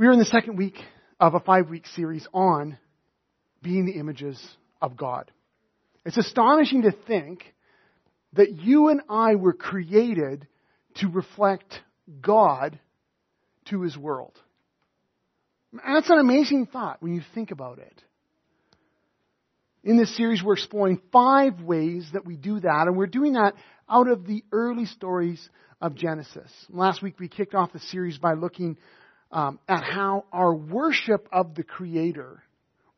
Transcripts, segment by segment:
We are in the second week of a five week series on being the images of God. It's astonishing to think that you and I were created to reflect God to his world. And that's an amazing thought when you think about it. In this series, we're exploring five ways that we do that, and we're doing that out of the early stories of Genesis. Last week, we kicked off the series by looking um, at how our worship of the Creator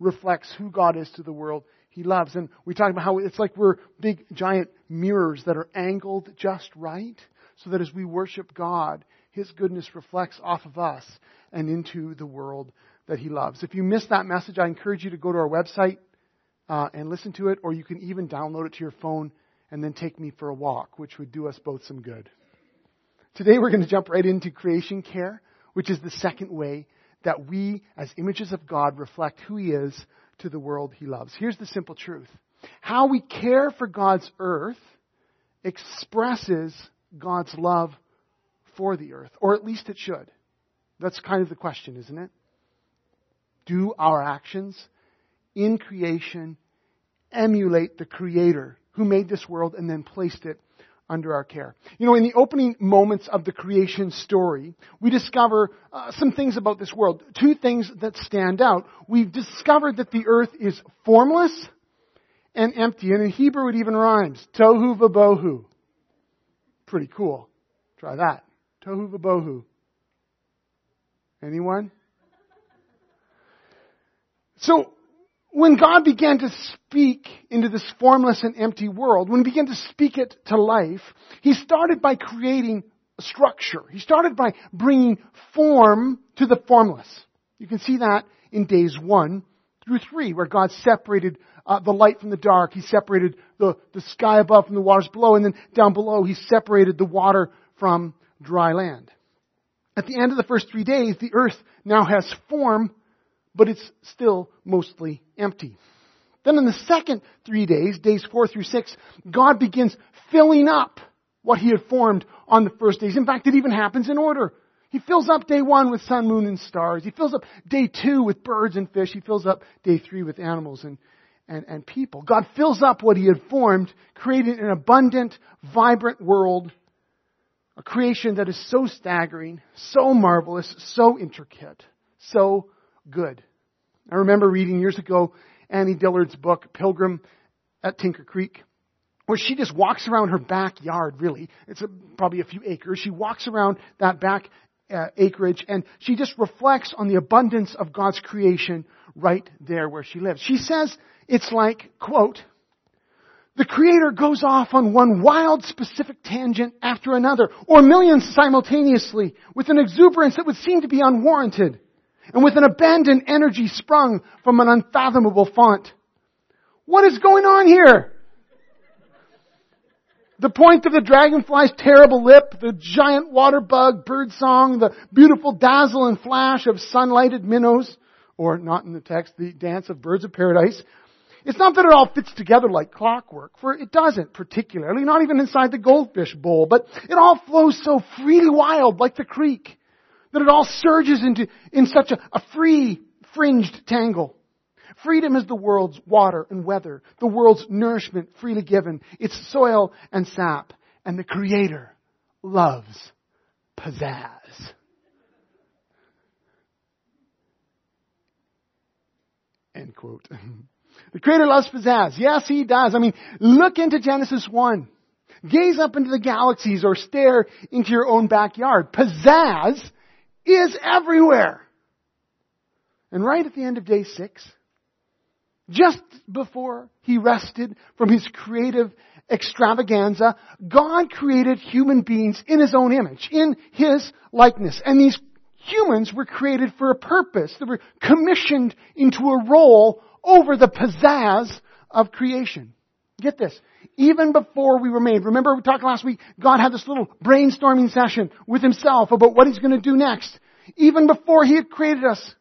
reflects who God is to the world He loves. And we talked about how it's like we're big, giant mirrors that are angled just right, so that as we worship God, His goodness reflects off of us and into the world that He loves. If you missed that message, I encourage you to go to our website uh, and listen to it, or you can even download it to your phone and then take me for a walk, which would do us both some good. Today we're going to jump right into creation care which is the second way that we, as images of God, reflect who He is to the world He loves. Here's the simple truth how we care for God's earth expresses God's love for the earth, or at least it should. That's kind of the question, isn't it? Do our actions in creation emulate the Creator who made this world and then placed it under our care. You know, in the opening moments of the creation story, we discover uh, some things about this world. Two things that stand out. We've discovered that the earth is formless and empty, and in Hebrew it even rhymes. Tohu vabohu. Pretty cool. Try that. Tohu vabohu. Anyone? So, when God began to speak into this formless and empty world, when he began to speak it to life, he started by creating structure. He started by bringing form to the formless. You can see that in days one through three, where God separated uh, the light from the dark. He separated the, the sky above from the waters below, and then down below, he separated the water from dry land. At the end of the first three days, the earth now has form but it's still mostly empty. Then in the second three days, days four through six, God begins filling up what he had formed on the first days. In fact, it even happens in order. He fills up day one with sun, moon, and stars. He fills up day two with birds and fish. He fills up day three with animals and, and, and people. God fills up what he had formed, creating an abundant, vibrant world, a creation that is so staggering, so marvelous, so intricate, so good. I remember reading years ago Annie Dillard's book, Pilgrim at Tinker Creek, where she just walks around her backyard, really. It's a, probably a few acres. She walks around that back uh, acreage and she just reflects on the abundance of God's creation right there where she lives. She says it's like, quote, the creator goes off on one wild specific tangent after another, or millions simultaneously, with an exuberance that would seem to be unwarranted and with an abandoned energy sprung from an unfathomable font. What is going on here? The point of the dragonfly's terrible lip, the giant water bug bird song, the beautiful dazzle and flash of sunlighted minnows, or not in the text, the dance of birds of paradise. It's not that it all fits together like clockwork, for it doesn't particularly, not even inside the goldfish bowl, but it all flows so freely wild like the creek that it all surges into, in such a, a free, fringed tangle. Freedom is the world's water and weather, the world's nourishment freely given, its soil and sap, and the Creator loves pizzazz. End quote. The Creator loves pizzazz. Yes, He does. I mean, look into Genesis 1. Gaze up into the galaxies or stare into your own backyard. Pizzazz is everywhere. And right at the end of day six, just before he rested from his creative extravaganza, God created human beings in his own image, in his likeness. And these humans were created for a purpose. They were commissioned into a role over the pizzazz of creation. Get this. Even before we were made, remember we talked last week, God had this little brainstorming session with himself about what he's going to do next. Even before he had created us.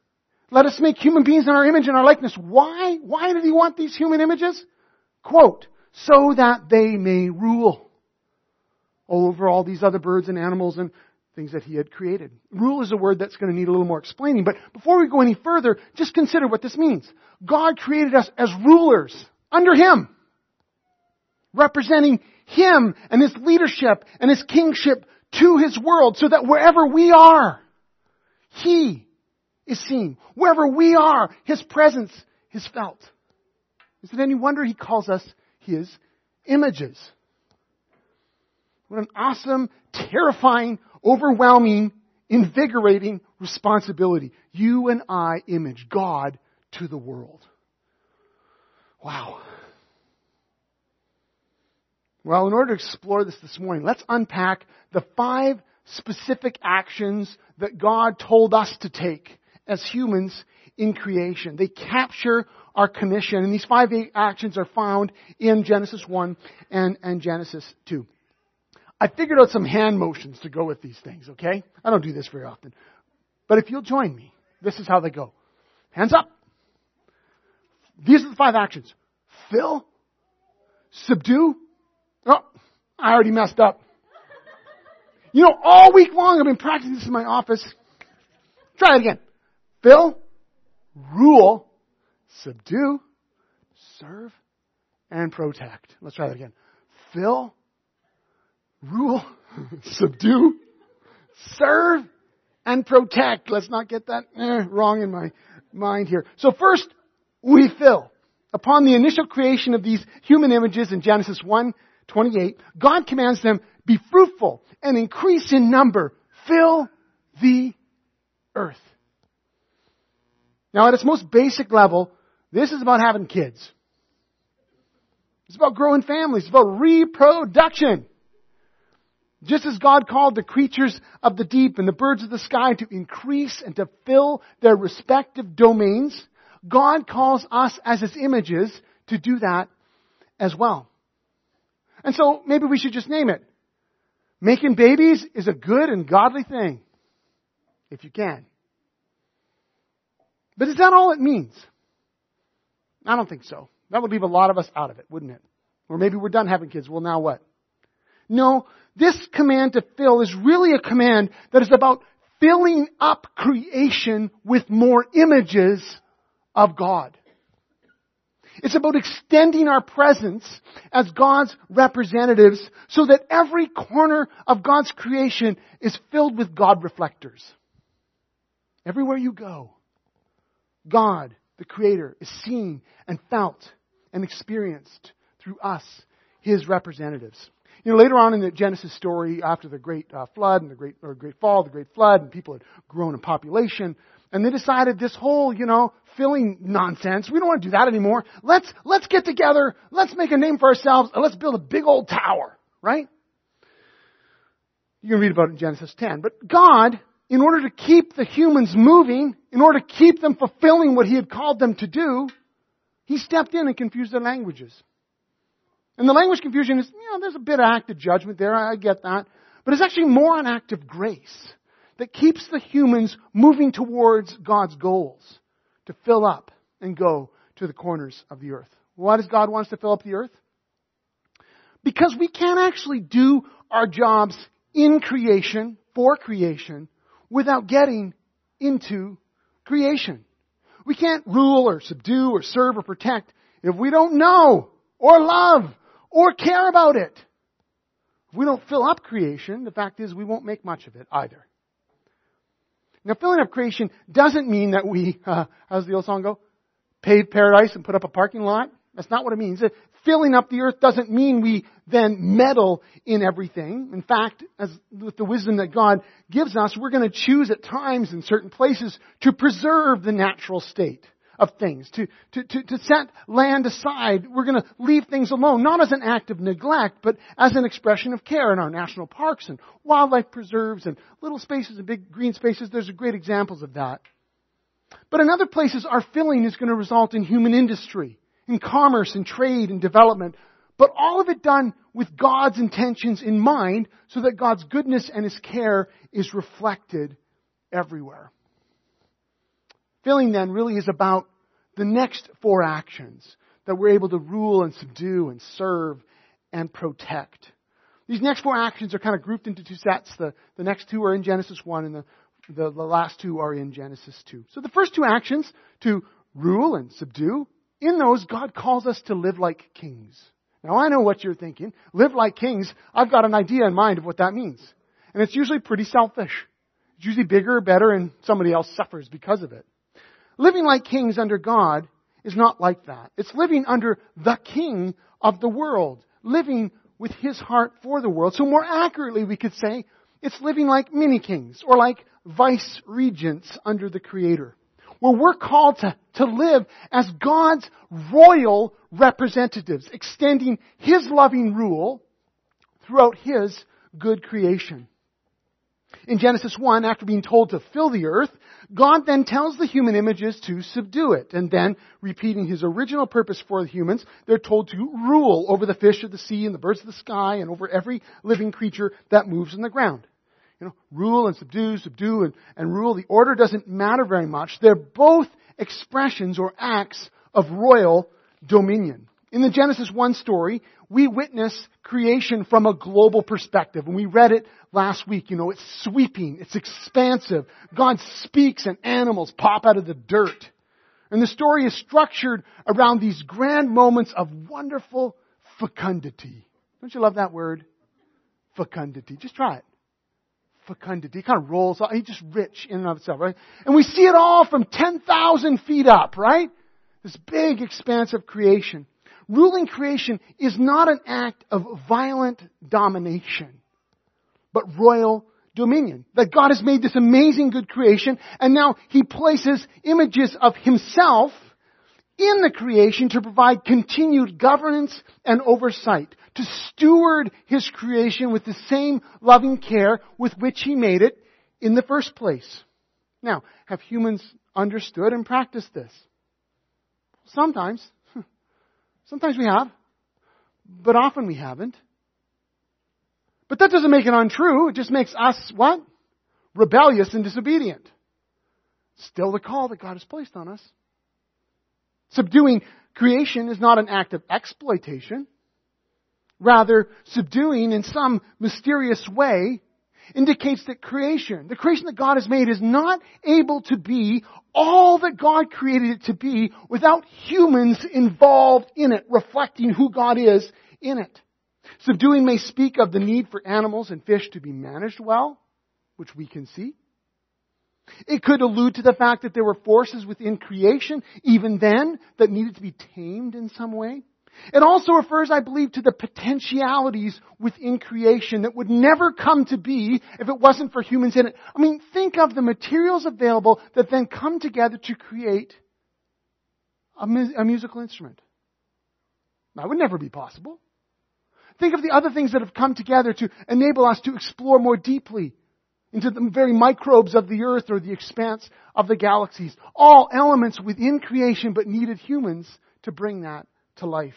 Let us make human beings in our image and our likeness. Why? Why did he want these human images? Quote, so that they may rule over all these other birds and animals and things that he had created. Rule is a word that's going to need a little more explaining, but before we go any further, just consider what this means. God created us as rulers under him, representing him and his leadership and his kingship to his world so that wherever we are, he is seen. Wherever we are, his presence is felt. Is it any wonder he calls us his images? What an awesome, terrifying, overwhelming, invigorating responsibility. You and I image God to the world. Wow. Well, in order to explore this this morning, let's unpack the five specific actions that God told us to take as humans in creation. They capture our commission, and these five actions are found in Genesis 1 and, and Genesis 2. I figured out some hand motions to go with these things, okay? I don't do this very often. But if you'll join me, this is how they go. Hands up. These are the five actions. Fill, subdue. I already messed up. You know, all week long I've been practicing this in my office. Try it again. Fill, rule, subdue, serve, and protect. Let's try that again. Fill, rule, subdue, serve, and protect. Let's not get that eh, wrong in my mind here. So first, we fill. Upon the initial creation of these human images in Genesis 1, 28, God commands them, be fruitful and increase in number. Fill the earth. Now at its most basic level, this is about having kids. It's about growing families. It's about reproduction. Just as God called the creatures of the deep and the birds of the sky to increase and to fill their respective domains, God calls us as His images to do that as well. And so maybe we should just name it. Making babies is a good and godly thing. If you can. But is that all it means? I don't think so. That would leave a lot of us out of it, wouldn't it? Or maybe we're done having kids. Well, now what? No, this command to fill is really a command that is about filling up creation with more images of God. It's about extending our presence as God's representatives so that every corner of God's creation is filled with God reflectors. Everywhere you go, God, the Creator, is seen and felt and experienced through us, His representatives. You know, later on in the Genesis story, after the great uh, flood and the great, or great fall, the great flood, and people had grown in population, and they decided this whole, you know, filling nonsense, we don't want to do that anymore. Let's, let's get together, let's make a name for ourselves, and let's build a big old tower, right? You can read about it in Genesis 10. But God, in order to keep the humans moving, in order to keep them fulfilling what He had called them to do, He stepped in and confused their languages. And the language confusion is, you know, there's a bit of act of judgment there, I get that. But it's actually more an act of grace that keeps the humans moving towards God's goals to fill up and go to the corners of the earth. Why does God want us to fill up the earth? Because we can't actually do our jobs in creation, for creation, without getting into creation. We can't rule or subdue or serve or protect if we don't know or love or care about it. If we don't fill up creation, the fact is we won't make much of it either. Now, filling up creation doesn't mean that we, uh, how's the old song go? Pave paradise and put up a parking lot. That's not what it means. Filling up the earth doesn't mean we then meddle in everything. In fact, as with the wisdom that God gives us, we're going to choose at times in certain places to preserve the natural state of things, to, to, to, to set land aside. We're going to leave things alone, not as an act of neglect, but as an expression of care in our national parks and wildlife preserves and little spaces and big green spaces. There's great examples of that. But in other places, our filling is going to result in human industry, in commerce and trade and development, but all of it done with God's intentions in mind so that God's goodness and His care is reflected everywhere. Filling then really is about the next four actions that we're able to rule and subdue and serve and protect. These next four actions are kind of grouped into two sets. The, the next two are in Genesis 1 and the, the, the last two are in Genesis 2. So the first two actions, to rule and subdue, in those God calls us to live like kings. Now I know what you're thinking. Live like kings. I've got an idea in mind of what that means. And it's usually pretty selfish. It's usually bigger, better, and somebody else suffers because of it. Living like kings under God is not like that. It's living under the king of the world. Living with his heart for the world. So more accurately, we could say, it's living like mini kings or like vice regents under the creator. Where we're called to, to live as God's royal representatives, extending his loving rule throughout his good creation. In Genesis 1, after being told to fill the earth, God then tells the human images to subdue it. And then, repeating his original purpose for the humans, they're told to rule over the fish of the sea and the birds of the sky and over every living creature that moves in the ground. You know, rule and subdue, subdue and, and rule. The order doesn't matter very much. They're both expressions or acts of royal dominion. In the Genesis 1 story, we witness creation from a global perspective. And we read it last week. You know, it's sweeping. It's expansive. God speaks and animals pop out of the dirt. And the story is structured around these grand moments of wonderful fecundity. Don't you love that word? Fecundity. Just try it. Fecundity. It kind of rolls off. He's just rich in and of itself, right? And we see it all from 10,000 feet up, right? This big, expansive creation ruling creation is not an act of violent domination, but royal dominion. That God has made this amazing good creation, and now He places images of Himself in the creation to provide continued governance and oversight, to steward His creation with the same loving care with which He made it in the first place. Now, have humans understood and practiced this? Sometimes. Sometimes we have, but often we haven't. But that doesn't make it untrue. It just makes us what? Rebellious and disobedient. Still the call that God has placed on us. Subduing creation is not an act of exploitation. Rather, subduing in some mysterious way indicates that creation, the creation that God has made, is not able to be all that God created it to be without humans involved in it, reflecting who God is in it. Subduing may speak of the need for animals and fish to be managed well, which we can see. It could allude to the fact that there were forces within creation, even then, that needed to be tamed in some way. It also refers, I believe, to the potentialities within creation that would never come to be if it wasn't for humans in it. I mean, think of the materials available that then come together to create a, mu- a musical instrument. That would never be possible. Think of the other things that have come together to enable us to explore more deeply into the very microbes of the earth or the expanse of the galaxies. All elements within creation but needed humans to bring that to life.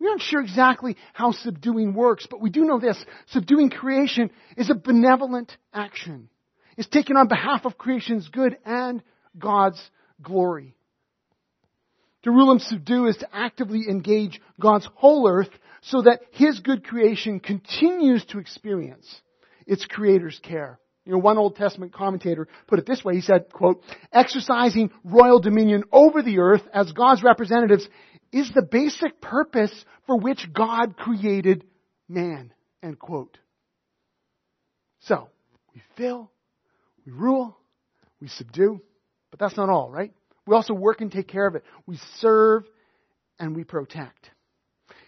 We aren't sure exactly how subduing works, but we do know this. Subduing creation is a benevolent action. It's taken on behalf of creation's good and God's glory. To rule and subdue is to actively engage God's whole earth so that His good creation continues to experience its Creator's care. You know, one Old Testament commentator put it this way. He said, quote, exercising royal dominion over the earth as God's representatives is the basic purpose for which God created man. End quote. So, we fill, we rule, we subdue, but that's not all, right? We also work and take care of it. We serve and we protect.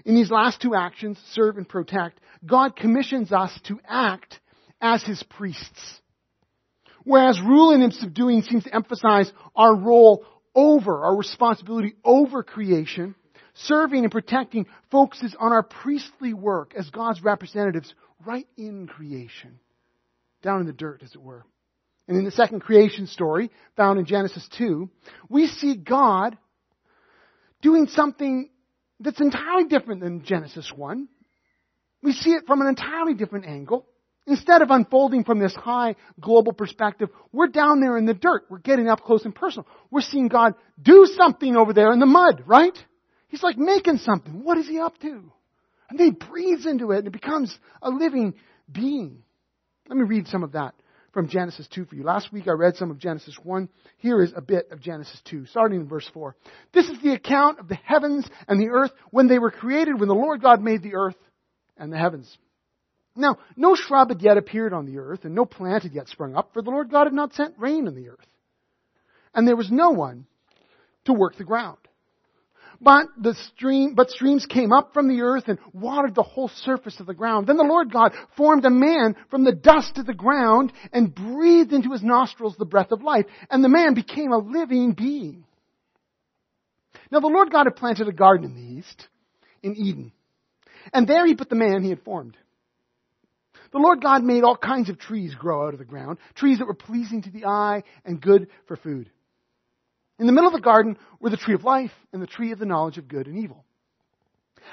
In these last two actions, serve and protect, God commissions us to act as His priests. Whereas ruling and subduing seems to emphasize our role over, our responsibility over creation, serving and protecting focuses on our priestly work as God's representatives right in creation. Down in the dirt, as it were. And in the second creation story, found in Genesis 2, we see God doing something that's entirely different than Genesis 1. We see it from an entirely different angle. Instead of unfolding from this high global perspective, we're down there in the dirt. We're getting up close and personal. We're seeing God do something over there in the mud, right? He's like making something. What is he up to? And then he breathes into it and it becomes a living being. Let me read some of that from Genesis 2 for you. Last week I read some of Genesis 1. Here is a bit of Genesis 2, starting in verse 4. This is the account of the heavens and the earth when they were created, when the Lord God made the earth and the heavens. Now, no shrub had yet appeared on the earth, and no plant had yet sprung up, for the Lord God had not sent rain on the earth. And there was no one to work the ground. But the stream, but streams came up from the earth and watered the whole surface of the ground. Then the Lord God formed a man from the dust of the ground and breathed into his nostrils the breath of life. And the man became a living being. Now the Lord God had planted a garden in the east, in Eden. And there he put the man he had formed. The Lord God made all kinds of trees grow out of the ground, trees that were pleasing to the eye and good for food. In the middle of the garden were the tree of life and the tree of the knowledge of good and evil.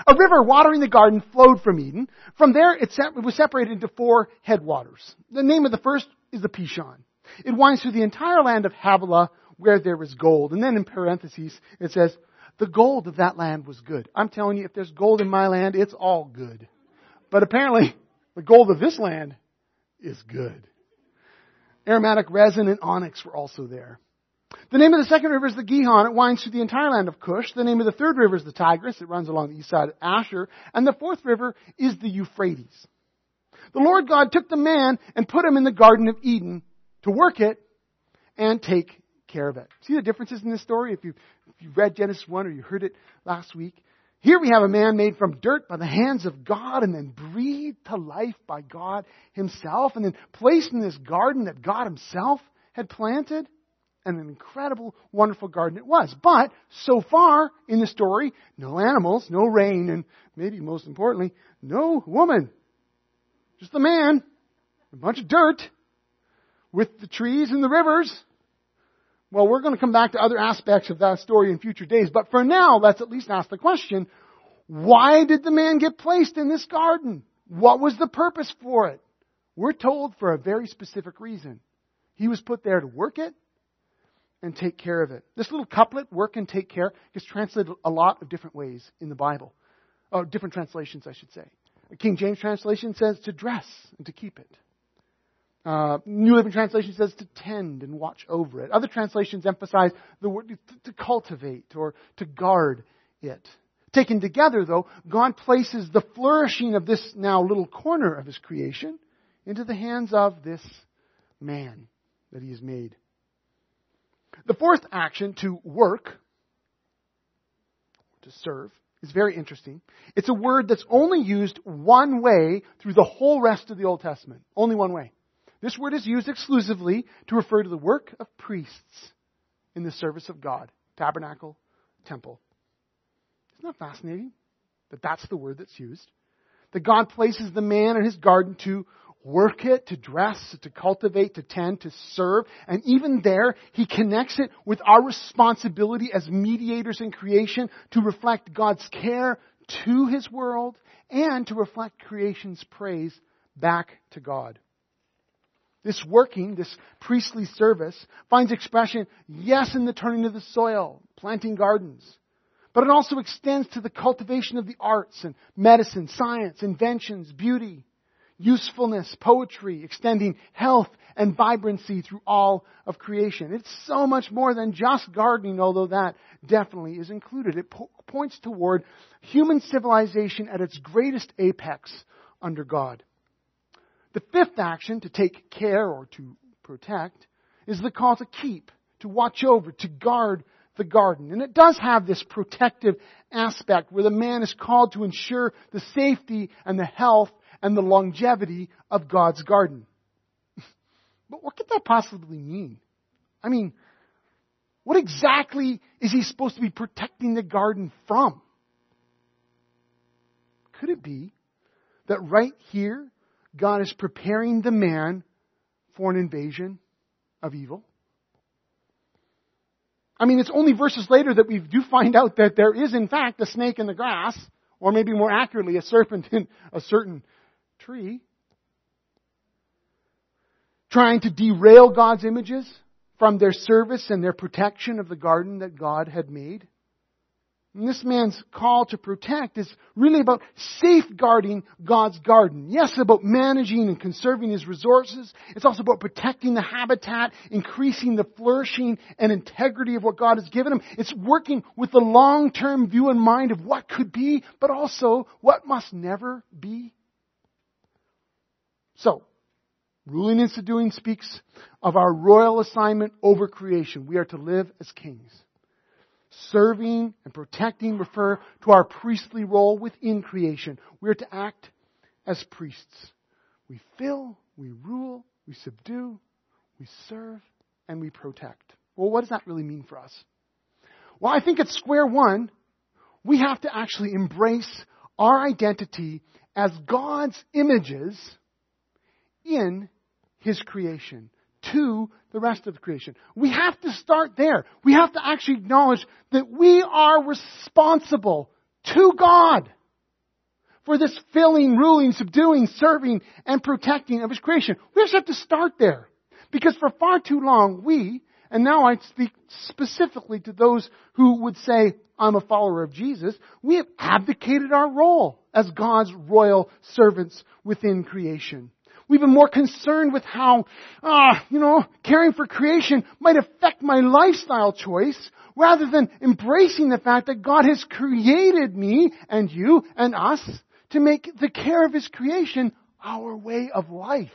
A river watering the garden flowed from Eden. From there, it was separated into four headwaters. The name of the first is the Pishon. It winds through the entire land of Havilah where there is gold. And then in parentheses, it says, the gold of that land was good. I'm telling you, if there's gold in my land, it's all good. But apparently, the gold of this land is good. Aromatic resin and onyx were also there. The name of the second river is the Gihon. It winds through the entire land of Cush. The name of the third river is the Tigris. It runs along the east side of Ashur. And the fourth river is the Euphrates. The Lord God took the man and put him in the Garden of Eden to work it and take care of it. See the differences in this story? If you if you read Genesis 1 or you heard it last week, here we have a man made from dirt by the hands of God and then breathed to life by God himself and then placed in this garden that God himself had planted and an incredible, wonderful garden it was. But so far in the story, no animals, no rain, and maybe most importantly, no woman. Just the man, a bunch of dirt, with the trees and the rivers. Well, we're going to come back to other aspects of that story in future days, but for now, let's at least ask the question, why did the man get placed in this garden? What was the purpose for it? We're told for a very specific reason. He was put there to work it and take care of it. This little couplet, work and take care, gets translated a lot of different ways in the Bible. Oh, different translations, I should say. The King James translation says to dress and to keep it. Uh, New Living Translation says to tend and watch over it. Other translations emphasize the word to cultivate or to guard it. Taken together, though, God places the flourishing of this now little corner of His creation into the hands of this man that He has made. The fourth action, to work, to serve, is very interesting. It's a word that's only used one way through the whole rest of the Old Testament. Only one way. This word is used exclusively to refer to the work of priests in the service of God tabernacle, temple. Isn't that fascinating? That that's the word that's used. That God places the man in his garden to work it, to dress, to cultivate, to tend, to serve. And even there, he connects it with our responsibility as mediators in creation to reflect God's care to his world and to reflect creation's praise back to God. This working, this priestly service, finds expression, yes, in the turning of the soil, planting gardens, but it also extends to the cultivation of the arts and medicine, science, inventions, beauty, usefulness, poetry, extending health and vibrancy through all of creation. It's so much more than just gardening, although that definitely is included. It po- points toward human civilization at its greatest apex under God. The fifth action, to take care or to protect, is the call to keep, to watch over, to guard the garden. And it does have this protective aspect where the man is called to ensure the safety and the health and the longevity of God's garden. But what could that possibly mean? I mean, what exactly is he supposed to be protecting the garden from? Could it be that right here, God is preparing the man for an invasion of evil? I mean, it's only verses later that we do find out that there is, in fact, a snake in the grass, or maybe more accurately, a serpent in a certain tree, trying to derail God's images from their service and their protection of the garden that God had made. And this man's call to protect is really about safeguarding God's garden. Yes, about managing and conserving his resources. It's also about protecting the habitat, increasing the flourishing and integrity of what God has given him. It's working with the long-term view in mind of what could be, but also what must never be. So, ruling and subduing speaks of our royal assignment over creation. We are to live as kings. Serving and protecting refer to our priestly role within creation. We are to act as priests. We fill, we rule, we subdue, we serve, and we protect. Well, what does that really mean for us? Well, I think at square one, we have to actually embrace our identity as God's images in His creation to the rest of the creation. We have to start there. We have to actually acknowledge that we are responsible to God for this filling, ruling, subduing, serving, and protecting of His creation. We just have to start there. Because for far too long, we, and now I speak specifically to those who would say, I'm a follower of Jesus, we have abdicated our role as God's royal servants within creation. We've been more concerned with how, uh, you know, caring for creation might affect my lifestyle choice rather than embracing the fact that God has created me and you and us to make the care of His creation our way of life.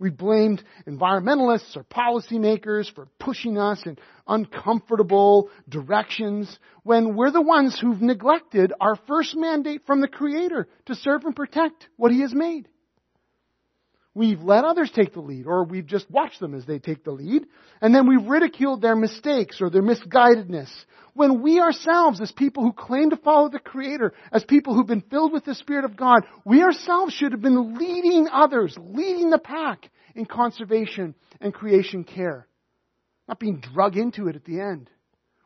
We blamed environmentalists or policymakers for pushing us in uncomfortable directions when we're the ones who've neglected our first mandate from the Creator to serve and protect what He has made. We've let others take the lead, or we've just watched them as they take the lead, and then we've ridiculed their mistakes or their misguidedness. When we ourselves, as people who claim to follow the Creator, as people who've been filled with the Spirit of God, we ourselves should have been leading others, leading the pack in conservation and creation care. Not being drug into it at the end.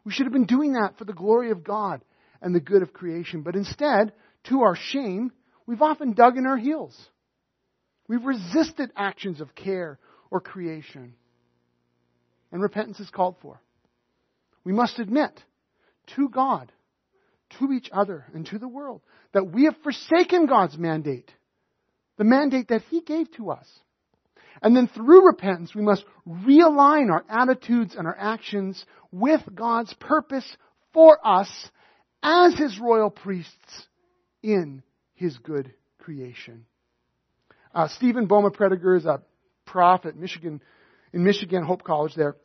We should have been doing that for the glory of God and the good of creation. But instead, to our shame, we've often dug in our heels. We've resisted actions of care or creation. And repentance is called for. We must admit to God, to each other, and to the world that we have forsaken God's mandate, the mandate that He gave to us. And then through repentance, we must realign our attitudes and our actions with God's purpose for us as His royal priests in His good creation. Uh, Steven Bouma-Prediger is a prof at Michigan, in Michigan Hope College there.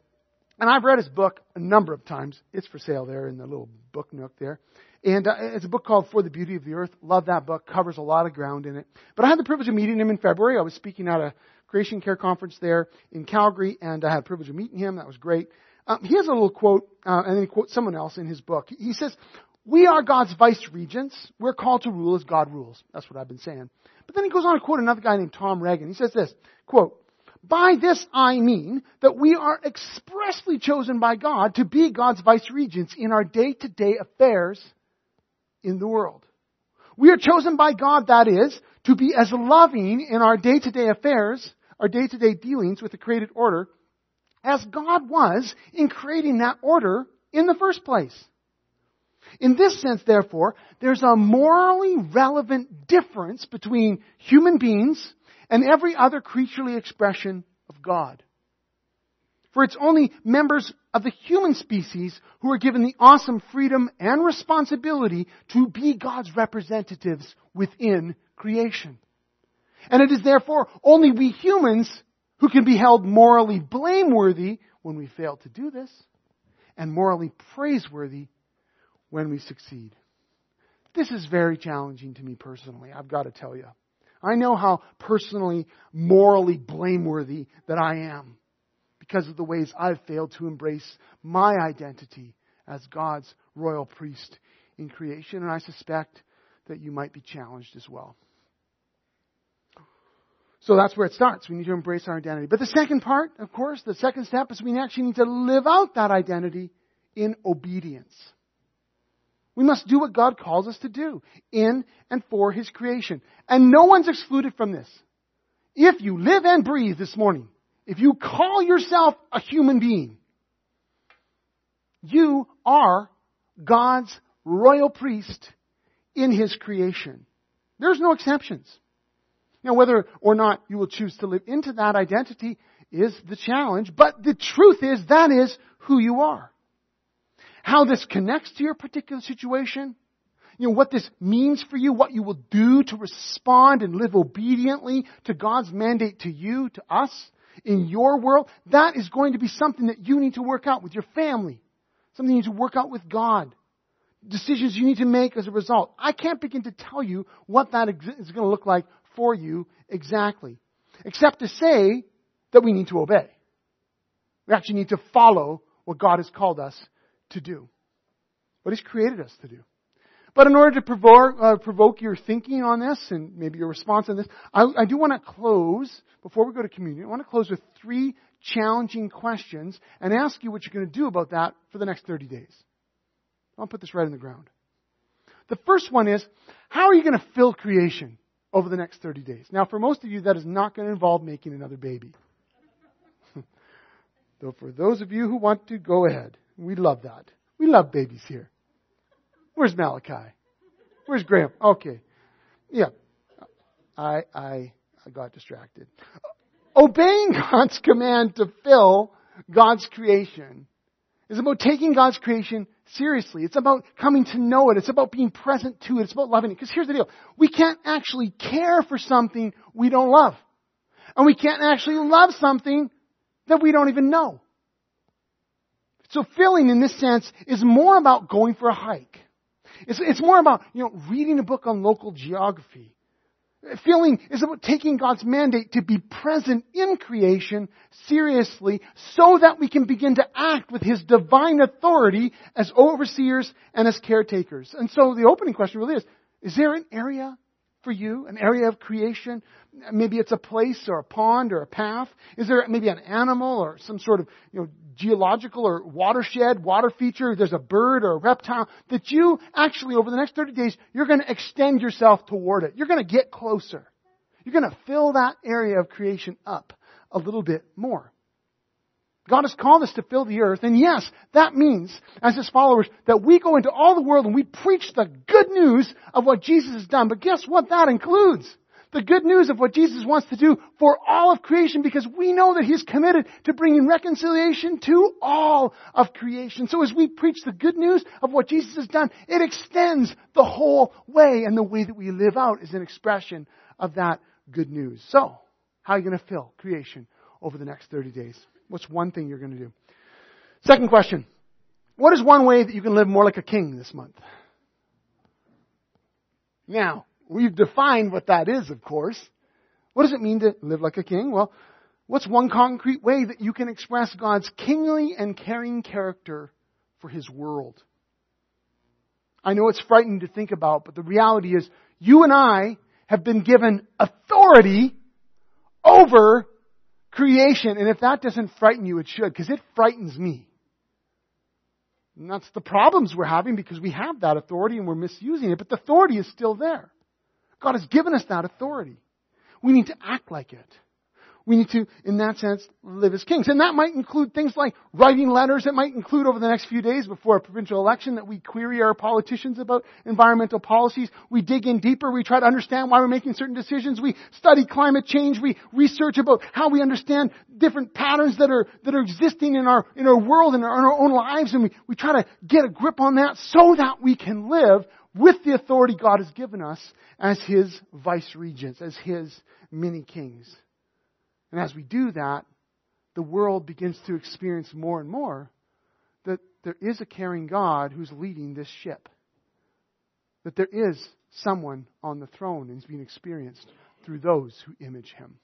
And I've read his book a number of times. It's for sale there in the little book nook there. And uh, it's a book called For the Beauty of the Earth. Love that book. Covers a lot of ground in it. But I had the privilege of meeting him in February. I was speaking at a Creation Care Conference there in Calgary, and I had the privilege of meeting him. That was great. Um, he has a little quote, uh, and then he quotes someone else in his book. He says, we are God's vice regents. We're called to rule as God rules. That's what I've been saying. But then he goes on to quote another guy named Tom Regan. He says this, quote, by this I mean that we are expressly chosen by God to be God's vice regents in our day-to-day affairs in the world. We are chosen by God, that is, to be as loving in our day-to-day affairs, our day-to-day dealings with the created order, as God was in creating that order in the first place. In this sense, therefore, there's a morally relevant difference between human beings and every other creaturely expression of God. For it's only members of the human species who are given the awesome freedom and responsibility to be God's representatives within creation. And it is therefore only we humans who can be held morally blameworthy when we fail to do this, and morally praiseworthy when we succeed. This is very challenging to me personally, I've got to tell you. I know how personally, morally blameworthy that I am because of the ways I've failed to embrace my identity as God's royal priest in creation, and I suspect that you might be challenged as well. So that's where it starts. We need to embrace our identity. But the second part, of course, the second step is we actually need to live out that identity in obedience. We must do what God calls us to do in and for His creation. And no one's excluded from this. If you live and breathe this morning, if you call yourself a human being, You are God's royal priest in His creation. There's no exceptions. Now, whether or not you will choose to live into that identity is the challenge, but the truth is that is who you are. How this connects to your particular situation, you know, what this means for you, what you will do to respond and live obediently to God's mandate to you, to us, in your world, that is going to be something that you need to work out with your family. Something you need to work out with God. Decisions you need to make as a result. I can't begin to tell you what that is going to look like for you exactly. Except to say that we need to obey. We actually need to follow what God has called us to do. What He's created us to do. But in order to provoke, uh, provoke your thinking on this and maybe your response on this, I, I do want to close, before we go to communion, I want to close with three challenging questions and ask you what you're going to do about that for the next 30 days. I'll put this right in the ground. The first one is, how are you going to fill creation over the next 30 days? Now, for most of you, that is not going to involve making another baby. Though for those of you who want to, go ahead. We love that. We love babies here. Where's Malachi? Where's Graham? Okay. Yeah. I, I, I got distracted. Obeying God's command to fill God's creation is about taking God's creation seriously. It's about coming to know it. It's about being present to it. It's about loving it. Because here's the deal. We can't actually care for something we don't love. And we can't actually love something that we don't even know. So filling in this sense is more about going for a hike. It's, it's more about, you know, reading a book on local geography. Feeling is about taking God's mandate to be present in creation seriously so that we can begin to act with His divine authority as overseers and as caretakers. And so the opening question really is, is there an area for you, an area of creation? Maybe it's a place or a pond or a path. Is there maybe an animal or some sort of, you know, geological or watershed, water feature? There's a bird or a reptile that you actually over the next 30 days, you're going to extend yourself toward it. You're going to get closer. You're going to fill that area of creation up a little bit more. God has called us to fill the earth, and yes, that means, as His followers, that we go into all the world and we preach the good news of what Jesus has done. But guess what that includes? The good news of what Jesus wants to do for all of creation because we know that He's committed to bringing reconciliation to all of creation. So as we preach the good news of what Jesus has done, it extends the whole way and the way that we live out is an expression of that good news. So, how are you going to fill creation over the next 30 days? What's one thing you're going to do? Second question. What is one way that you can live more like a king this month? Now, we've defined what that is, of course. What does it mean to live like a king? Well, what's one concrete way that you can express God's kingly and caring character for His world? I know it's frightening to think about, but the reality is you and I have been given authority over creation. And if that doesn't frighten you, it should, because it frightens me. And that's the problems we're having because we have that authority and we're misusing it, but the authority is still there. God has given us that authority. We need to act like it. We need to, in that sense, live as kings. And that might include things like writing letters. It might include over the next few days before a provincial election that we query our politicians about environmental policies. We dig in deeper. We try to understand why we're making certain decisions. We study climate change. We research about how we understand different patterns that are, that are existing in our, in our world and in our own lives. And we, we try to get a grip on that so that we can live with the authority God has given us as His vice regents, as His mini kings. And as we do that, the world begins to experience more and more that there is a caring God who's leading this ship. That there is someone on the throne and is being experienced through those who image him.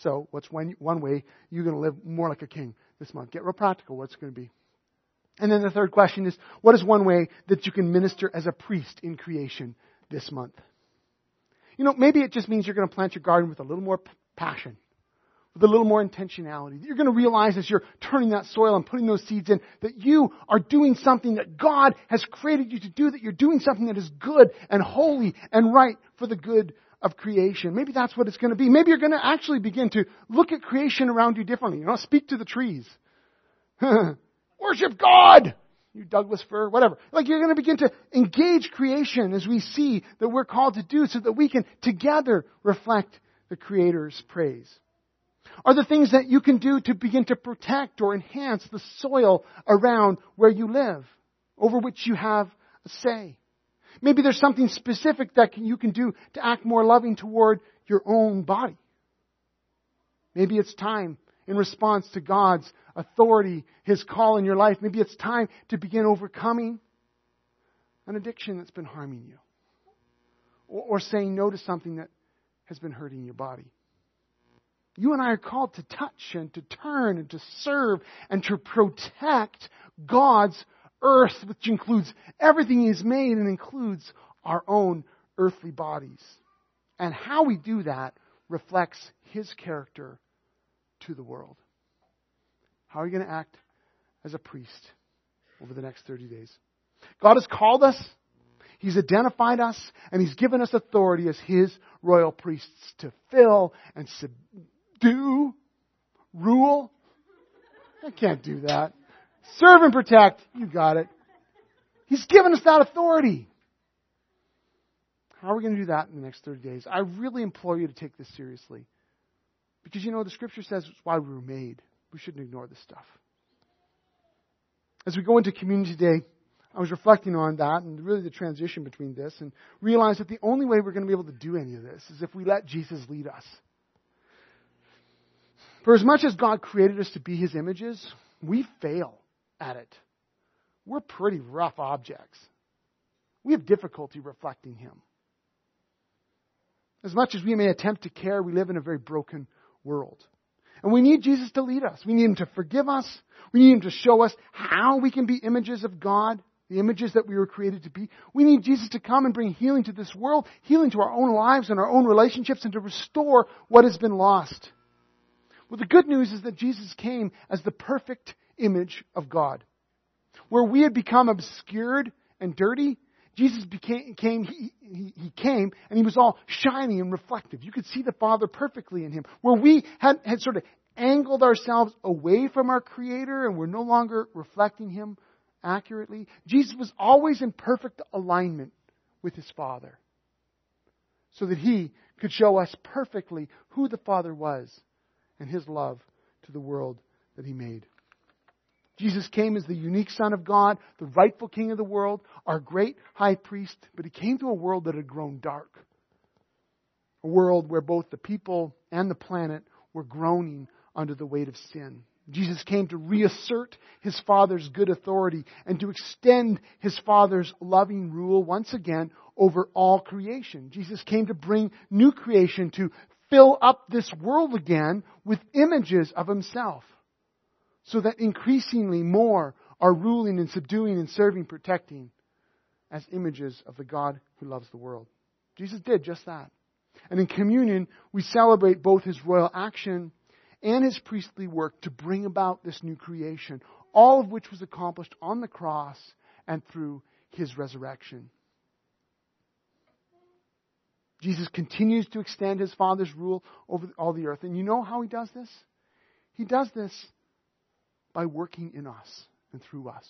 So, what's one, one way you're going to live more like a king this month? Get real practical. What's going to be? And then the third question is what is one way that you can minister as a priest in creation this month? You know, maybe it just means you're going to plant your garden with a little more passion, with a little more intentionality. You're going to realize as you're turning that soil and putting those seeds in that you are doing something that God has created you to do, that you're doing something that is good and holy and right for the good of creation. Maybe that's what it's going to be. Maybe you're going to actually begin to look at creation around you differently. You know, speak to the trees. worship God. You Douglas fir, whatever. Like you're going to begin to engage creation as we see that we're called to do so that we can together reflect the Creator's praise. Are there things that you can do to begin to protect or enhance the soil around where you live, over which you have a say? Maybe there's something specific that you can do to act more loving toward your own body. Maybe it's time in response to God's authority, His call in your life. Maybe it's time to begin overcoming an addiction that's been harming you. Or, or saying no to something that has been hurting your body. You and I are called to touch and to turn and to serve and to protect God's earth, which includes everything He's made and includes our own earthly bodies. And how we do that reflects His character to the world. How are you going to act as a priest over the next 30 days? God has called us, He's identified us, and He's given us authority as His royal priests to fill and subdue, rule. I can't do that. Serve and protect. You got it. He's given us that authority. How are we going to do that in the next 30 days? I really implore you to take this seriously. Because you know, the scripture says it's why we were made. We shouldn't ignore this stuff. As we go into community today, I was reflecting on that and really the transition between this and realized that the only way we're going to be able to do any of this is if we let Jesus lead us. For as much as God created us to be His images, we fail at it. We're pretty rough objects. We have difficulty reflecting Him. As much as we may attempt to care, we live in a very broken world. And we need Jesus to lead us. We need Him to forgive us. We need Him to show us how we can be images of God, the images that we were created to be. We need Jesus to come and bring healing to this world, healing to our own lives and our own relationships, and to restore what has been lost. Well, the good news is that Jesus came as the perfect image of God. Where we had become obscured and dirty, Jesus became, came, he, he, he, came and he was all shiny and reflective. You could see the Father perfectly in him. Where we had, had sort of angled ourselves away from our Creator and we're no longer reflecting him accurately, Jesus was always in perfect alignment with his Father. So that he could show us perfectly who the Father was and his love to the world that he made. Jesus came as the unique Son of God, the rightful King of the world, our great high priest, but he came to a world that had grown dark. A world where both the people and the planet were groaning under the weight of sin. Jesus came to reassert his Father's good authority and to extend his Father's loving rule once again over all creation. Jesus came to bring new creation to fill up this world again with images of himself so that increasingly more are ruling and subduing and serving, protecting as images of the God who loves the world. Jesus did just that. And in communion, we celebrate both his royal action and his priestly work to bring about this new creation, all of which was accomplished on the cross and through his resurrection. Jesus continues to extend his Father's rule over all the earth. And you know how he does this? He does this by working in us and through us.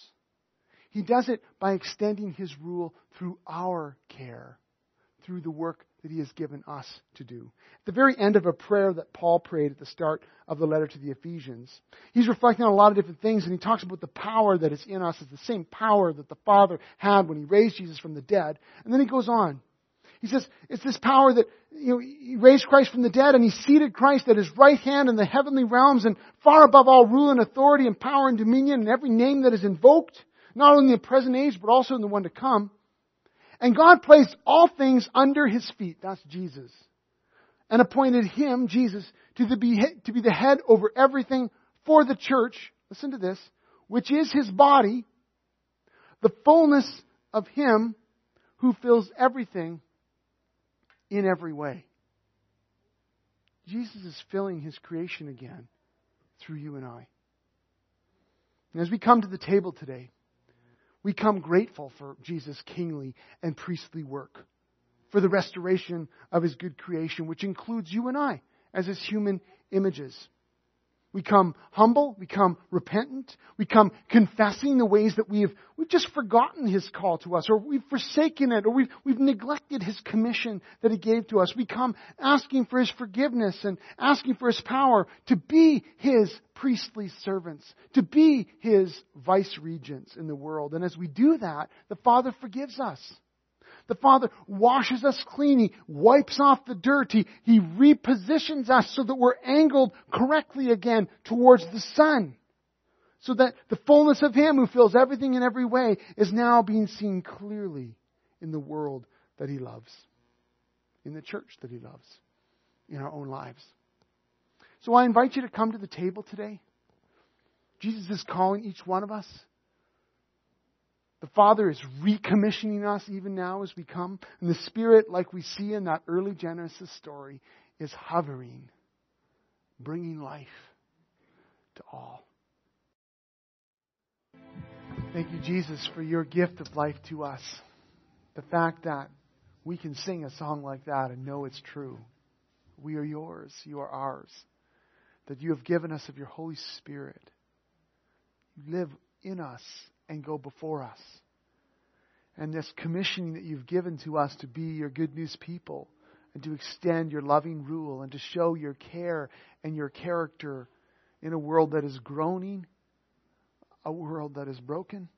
He does it by extending His rule through our care, through the work that He has given us to do. At the very end of a prayer that Paul prayed at the start of the letter to the Ephesians, he's reflecting on a lot of different things and he talks about the power that is in us as the same power that the Father had when He raised Jesus from the dead. And then he goes on. He says, it's this power that, you know, he raised Christ from the dead and he seated Christ at his right hand in the heavenly realms and far above all rule and authority and power and dominion and every name that is invoked, not only in the present age, but also in the one to come. And God placed all things under his feet. That's Jesus. And appointed him, Jesus, to, the be, to be the head over everything for the church. Listen to this. Which is his body, the fullness of him who fills everything in every way. Jesus is filling his creation again through you and I. And as we come to the table today, we come grateful for Jesus' kingly and priestly work, for the restoration of his good creation, which includes you and I as his human images. We come humble, we come repentant, we come confessing the ways that we've, we've just forgotten His call to us, or we've forsaken it, or we've, we've neglected His commission that He gave to us. We come asking for His forgiveness and asking for His power to be His priestly servants, to be His vice regents in the world. And as we do that, the Father forgives us. The Father washes us clean. He wipes off the dirt. He, he repositions us so that we're angled correctly again towards the Son. So that the fullness of Him who fills everything in every way is now being seen clearly in the world that He loves, in the church that He loves, in our own lives. So I invite you to come to the table today. Jesus is calling each one of us the Father is recommissioning us even now as we come. And the Spirit, like we see in that early Genesis story, is hovering, bringing life to all. Thank you, Jesus, for your gift of life to us. The fact that we can sing a song like that and know it's true. We are yours, you are ours. That you have given us of your Holy Spirit. You live in us and go before us. And this commissioning that you've given to us to be your good news people and to extend your loving rule and to show your care and your character in a world that is groaning, a world that is broken.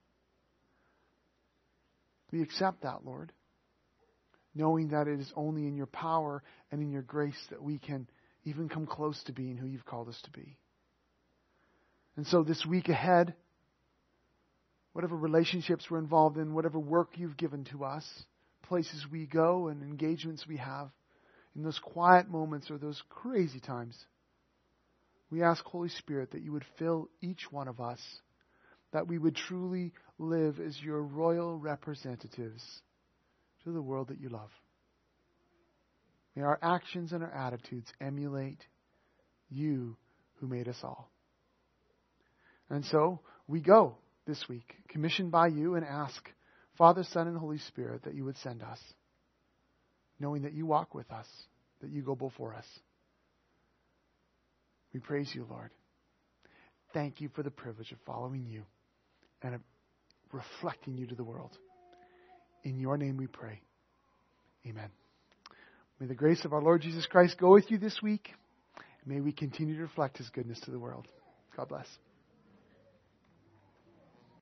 We accept that, Lord, knowing that it is only in your power and in your grace that we can even come close to being who you've called us to be. And so this week ahead, whatever relationships we're involved in, whatever work you've given to us, places we go and engagements we have, in those quiet moments or those crazy times, we ask, Holy Spirit, that you would fill each one of us, that we would truly live as your royal representatives to the world that you love. May our actions and our attitudes emulate you who made us all. And so we go this week, commissioned by you, and ask Father, Son, and Holy Spirit that you would send us, knowing that you walk with us, that you go before us. We praise you, Lord. Thank you for the privilege of following you and of reflecting you to the world. In your name we pray. Amen. May the grace of our Lord Jesus Christ go with you this week. May we continue to reflect his goodness to the world. God bless.